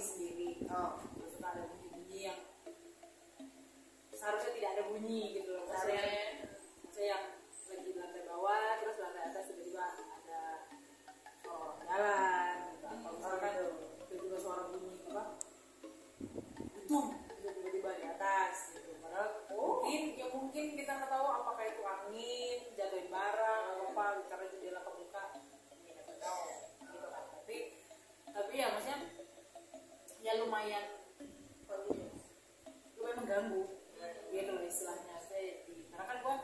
sendiri oh. Terus ada bunyi-bunyi yang seharusnya tidak ada bunyi gitu loh seharusnya saya yang lagi lantai bawah terus lantai atas tiba-tiba ada oh, jalan gitu. atau hmm. misalkan tiba-tiba suara bunyi apa Betul. tiba-tiba di atas gitu padahal oh. mungkin ya mungkin kita nggak tahu apakah itu angin jatuhin barang atau apa karena jendela kebuka ya, tahu gitu kan tapi tapi ya maksudnya ya lumayan. Lumayan mengganggu gitu loh istilahnya. Saya di karena kan gue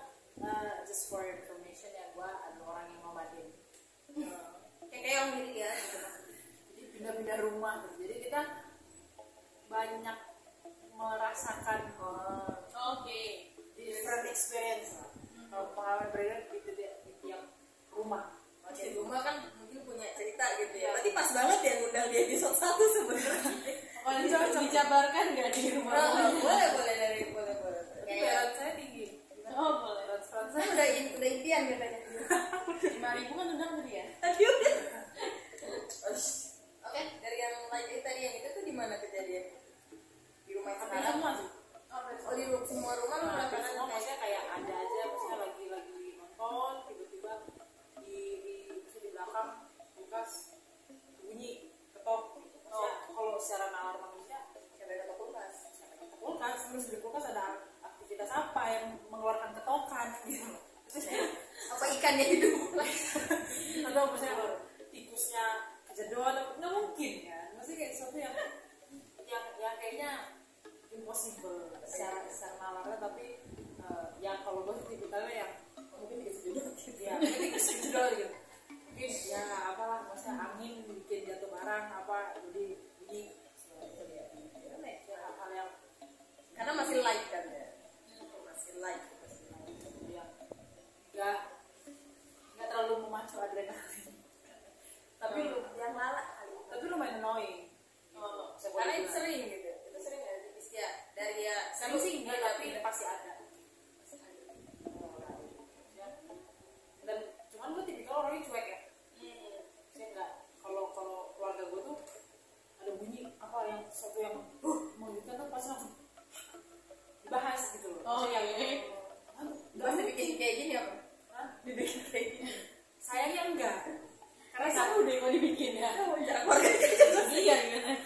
uh, just for information ya gue ada orang yang mau uh, eh, kayak kayak ya jadi pindah-pindah rumah. Gitu. jadi kita banyak merasakan uh, oke. okay. different experience kalau pengalaman berbeda di tiap rumah. Di rumah kan punya cerita gitu ya. Iya. Berarti pas banget ya ngundang di episode satu sebenarnya. Kalau bisa dijabarkan nggak di rumah? Oh, boleh, boleh dari boleh, boleh. Bayaran saya tinggi. Oh, boleh. Saya udah udah impian katanya. Lima ribu kan undang tadi ya? Tadi udah. Iya. Oke, dari yang lain tadi yang itu tuh di mana kejadian? Di rumah yang sekarang? Oh, di semua rumah lu melakukan kayak kalau dibikin ya. Jarak keluarga iya gitu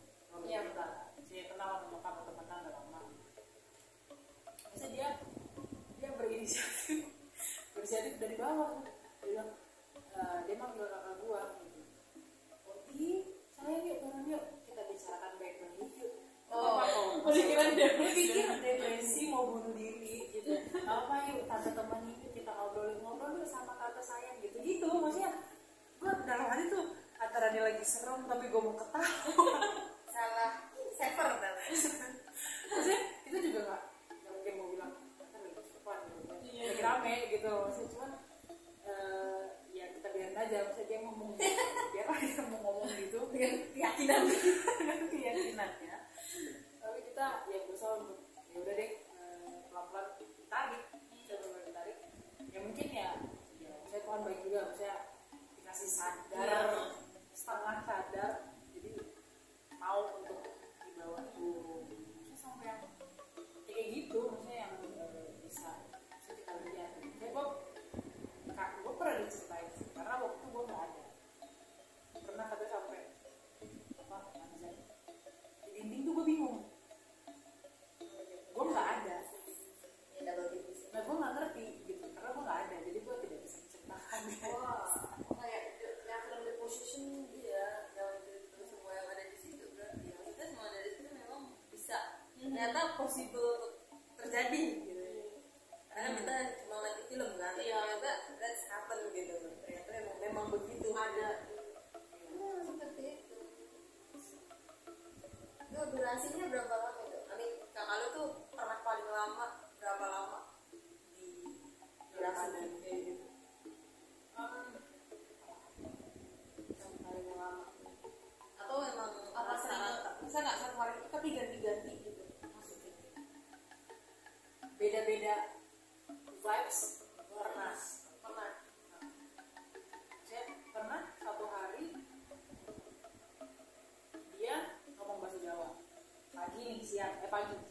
iya betul si kenal sama nyokap atau temenan lama. Masa dia dia berinisiatif? Berinisiatif dari bawah. Dia bilang uh, dia manggil kakak gua. Oh, iya. Gitu Oki sayang yuk turun yuk. Kita bicarakan baik-baik yuk. Oh, oh pikiran dia depresi. mau bunuh diri gitu. Apa yuk tante teman ini kita ngobrolin ngobrol yuk sama tante saya gitu. Gitu maksudnya. Gue dalam hati tuh antara dia lagi serem tapi gue mau ketawa. kalah saver maksudnya itu juga nggak? Nggak mungkin mau bilang kan lagi depan gitu ya. iya. lagi rame gitu. Maksudnya cuman uh, ya kita biarin aja. Maksudnya dia ngomong gitu. biar dia mau ngomong gitu. Dengan keyakinan. Dengan keyakinannya. Tapi kita ya berusaha untuk ya udah deh pelan pelan tarik coba tarik ya mungkin ya ya saya Tuhan baik juga. Maksudnya dikasih sadar. Iya. Yeah.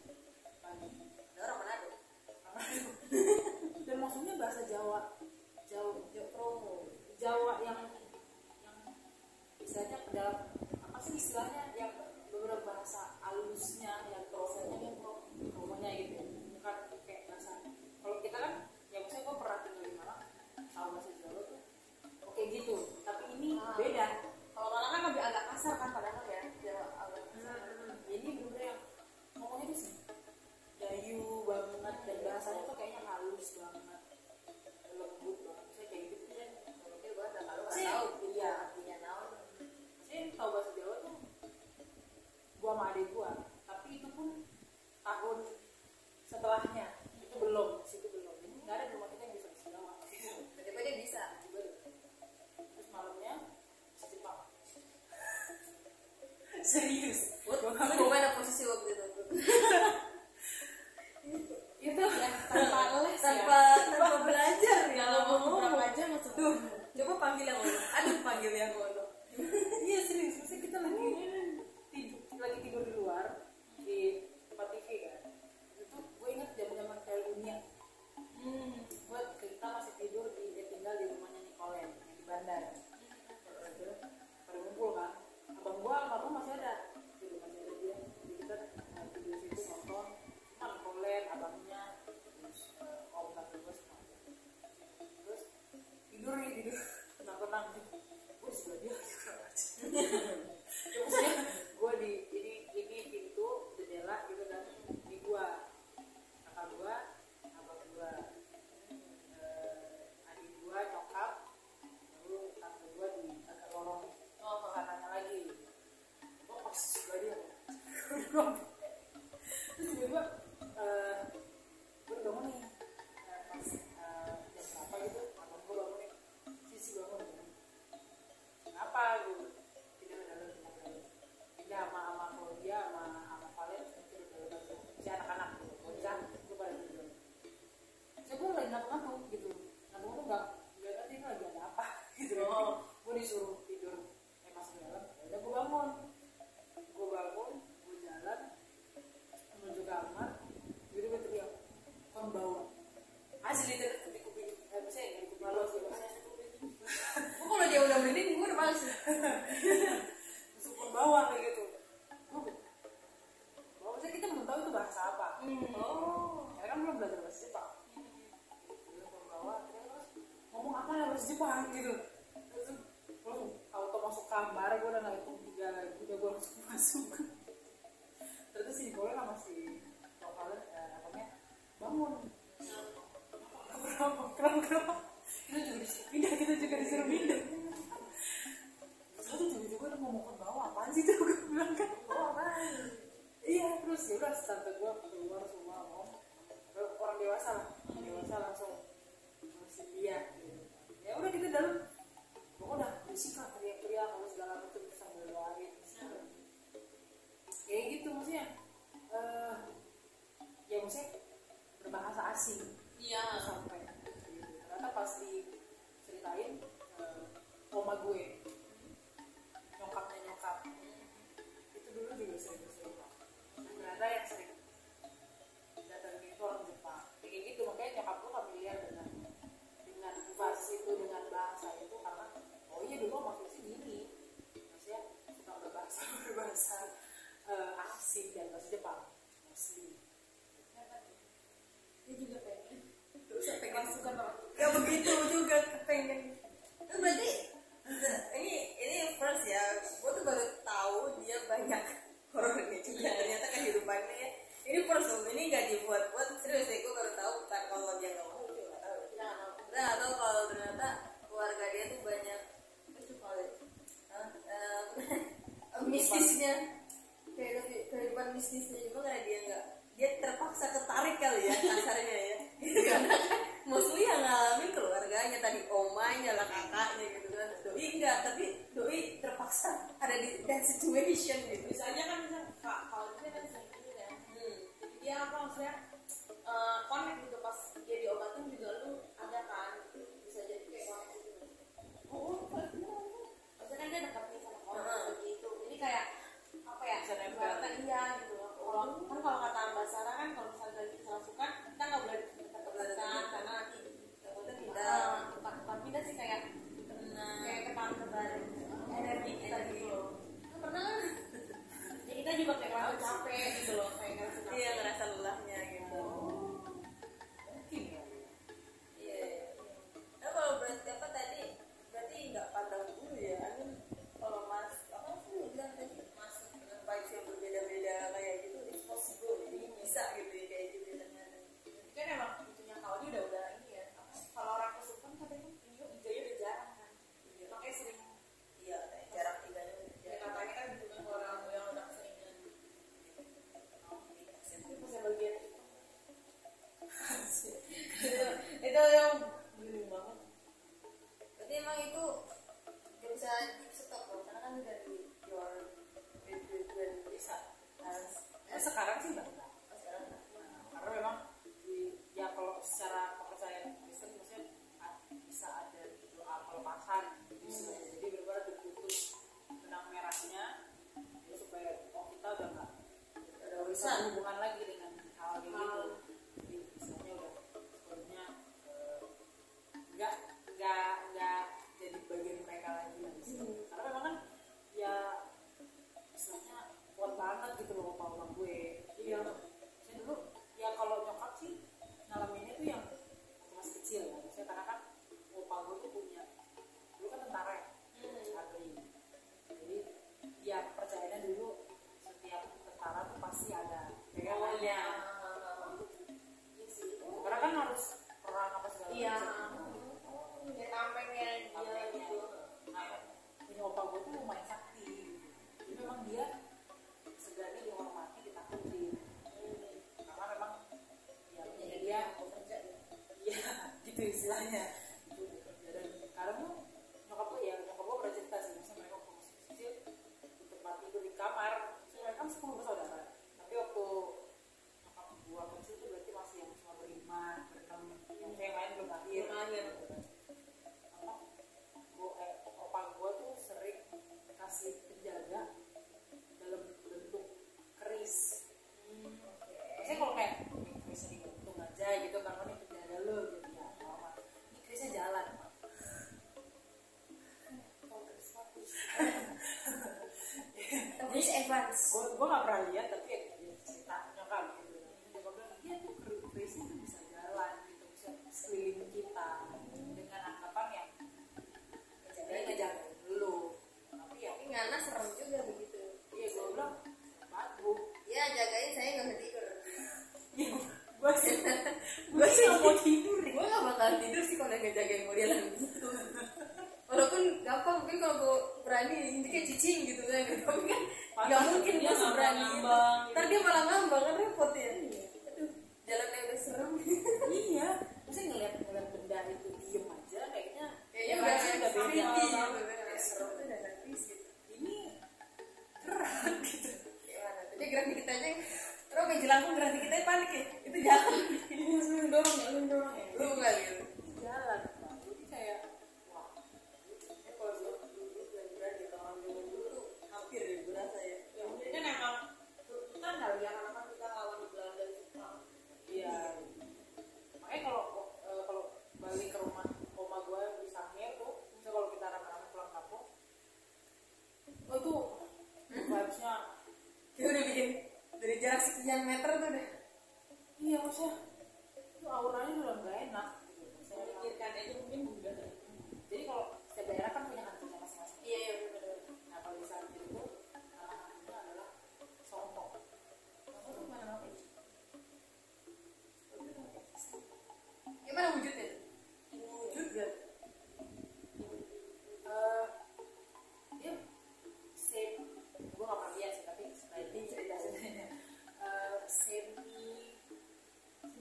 terus masuk bawah kayak gitu. Oh, maksudnya kita belum tahu itu bahasa apa. Hmm. oh. Ya kan belum belajar bahasa Jepang. Hmm. belum bawa terus ngomong apa lah bahasa Jepang gitu. asli dia juga pengen usah pengen suka nggak begitu juga pengen itu berarti ini ini first ya. Gue tuh baru tahu dia banyak horornya juga yeah. ternyata kehidupannya ya. ini first dong ini nggak dibuat buat serius ya gue baru tahu bukan kalau dia nggak mau gue nggak tahu. Nggak tahu kalau ternyata keluarga dia tuh banyak eh, mistisnya. Kayak gitu kehidupan bisnisnya juga karena dia nggak dia terpaksa ketarik kali ya kasarnya ya. Karena iya. mostly yang ngalami keluarganya tadi omanya lah kakaknya gitu kan. Doi enggak tapi doi terpaksa ada di that situation gitu. Misalnya kan misal kak kalau dia kan sering gitu ya. Hmm. dia apa maksudnya? Uh, connect gitu pas dia diobatin juga lu ada kan? Bisa jadi kayak connect gitu. Oh, oh, oh, oh maksudnya kan dia dekat sama orang begitu jadi kayak bisa nempel iya gitu. Kalau kan kalau kata mbak Sarah kan kalau misalnya kita diselasukan kita nggak boleh terkesan karena nanti takutnya pindah bukan bukan pindah sih kayak kayak ketahan kembali energi kita gitu loh. Pernah kan kita juga kayak ngerasa capek gitu loh kayak ngerasa iya ngerasa lelahnya gitu. 散。advance gue gue nggak pernah lihat tapi ya, ya cerita nyokap gitu dia bilang iya, tuh fundraising tuh bisa jalan gitu bisa seliling kita dengan anggapan yang kejadian ngejalan dulu. Tapi ya ini serem juga begitu. iya gue bilang bagus. Iya jagain saya nggak tidur iya gue sih gue sih nggak mau tidur. Gue nggak bakal tidur sih kalau nggak jagain mau jalan gitu. Walaupun gampang mungkin kalau gue berani ini kayak cicing gitu ya. kan tapi kan?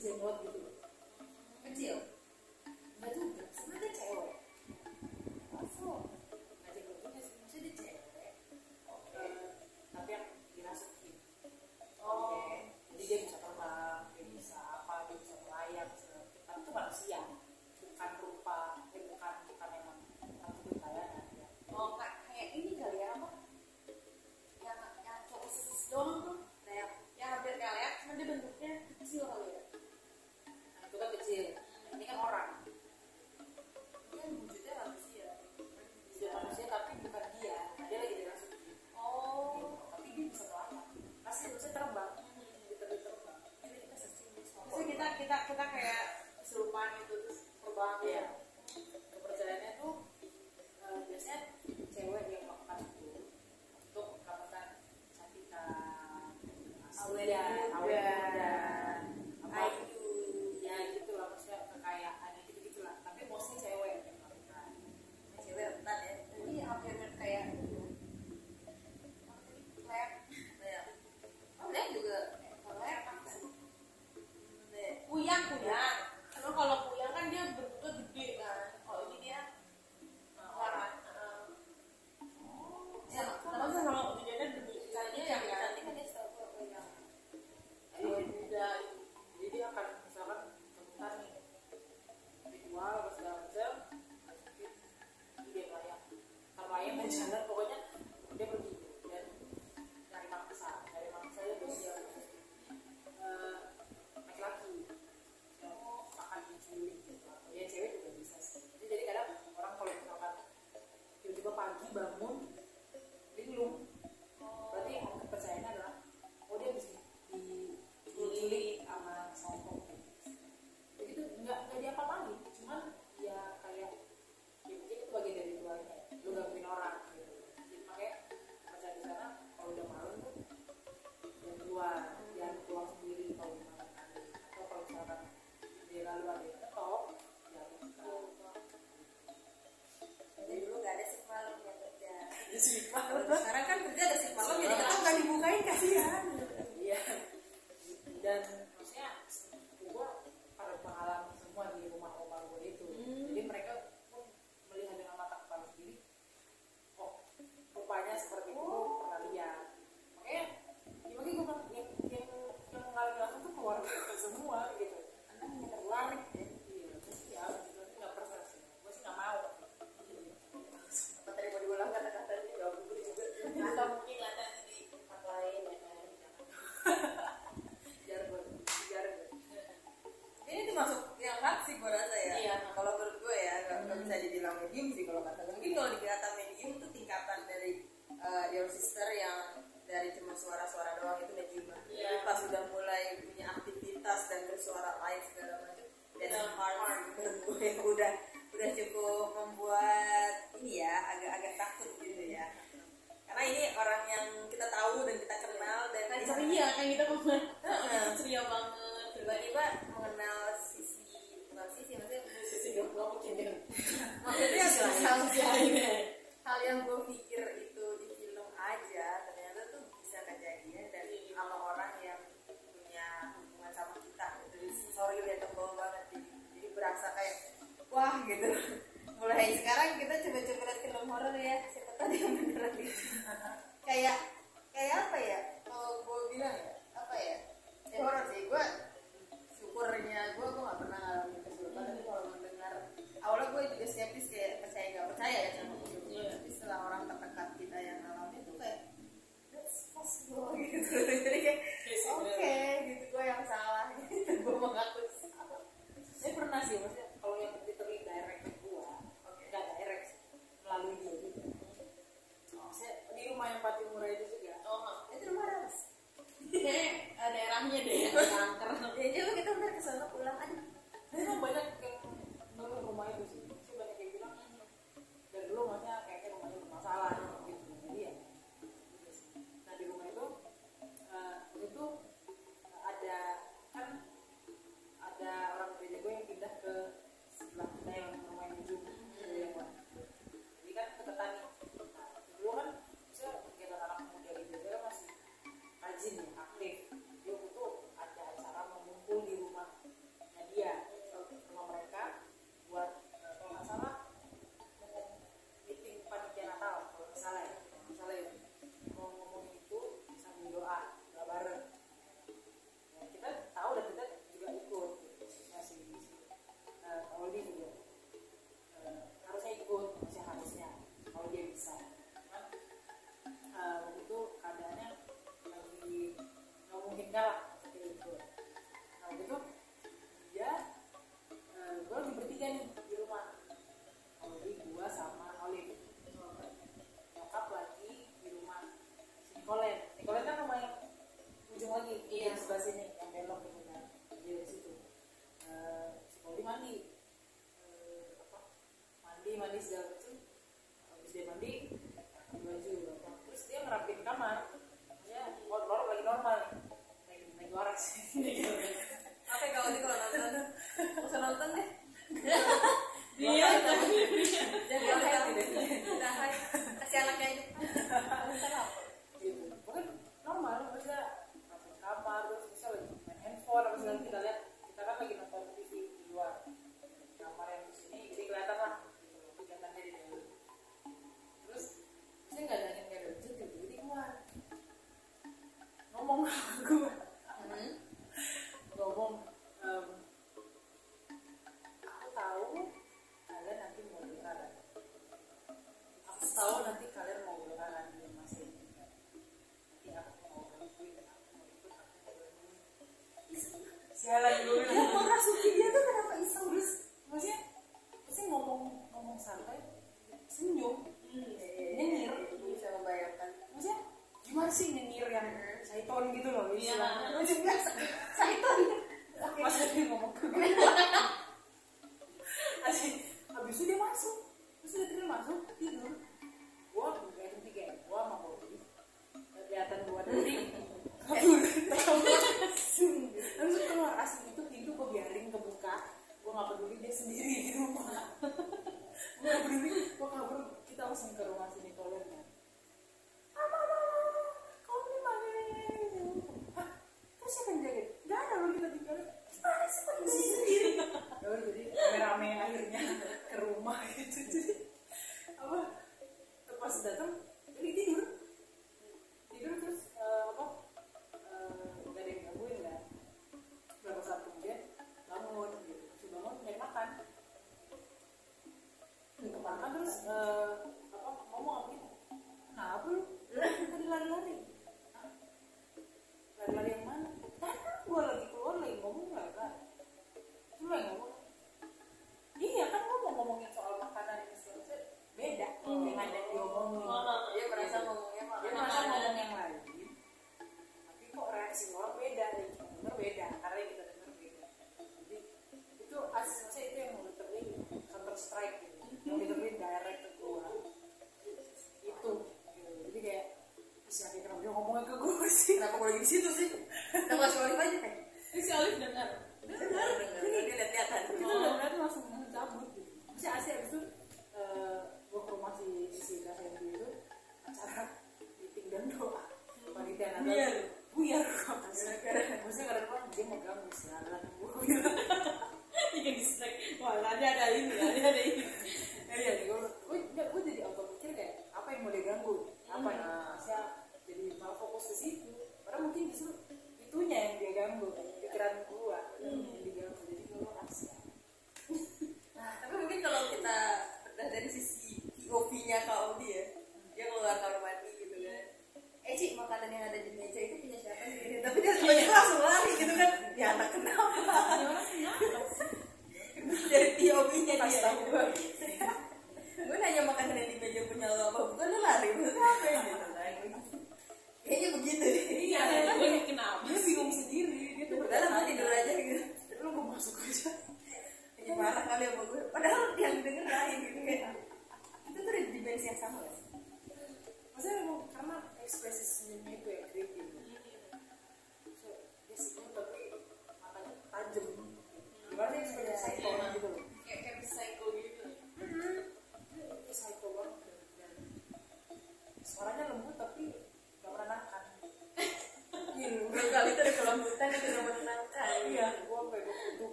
jenggot gitu kecil. Nggak juga. Sebenarnya cewek. Langsung. Nggak jenggot juga sih. Masih dia cewek. Oke. Okay. tapi yang dirasukin. Oh okay. jadi dia bisa terbang dia bisa apa dia bisa melayang kita itu manusia. Yeah.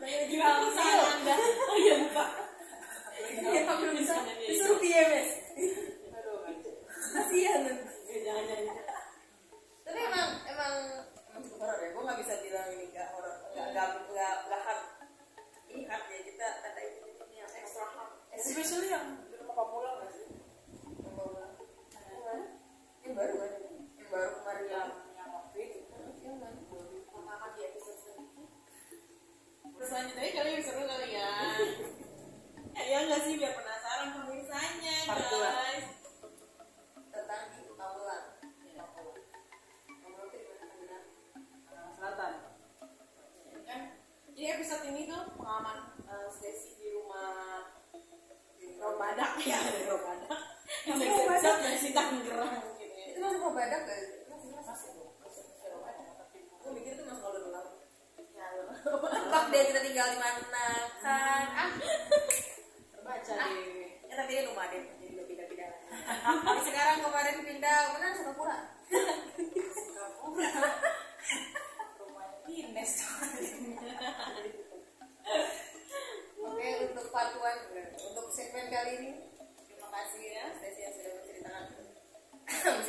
Lagi langsung anda. Oh iya lupa. Kita belum bisa. Disuruh dia,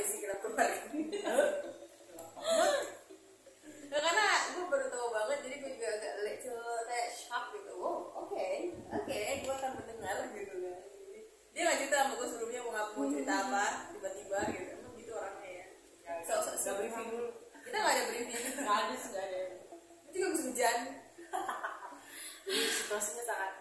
sih kita keluarin nah, ya, karena gue baru tahu banget jadi gue juga agak lecet kayak shock gitu. Wow oke okay, oke okay, gue akan mendengar gitu kan. Dia lanjut sama gue sebelumnya mau ngapain cerita apa tiba-tiba gitu. Emang gitu orangnya ya. So, so, so, briefing dulu. Kita nggak ada briefing. Nggak ada nggak ada. Itu juga hujan. Situasinya sangat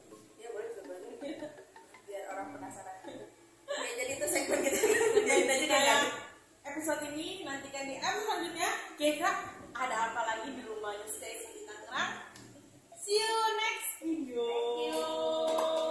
orang penasaran gitu. Oke, jadi itu segmen kita. Jadi aja deh nah, episode ini nantikan di episode selanjutnya. Kira ada apa lagi di rumahnya stay di Tangerang? See you next video. Thank you.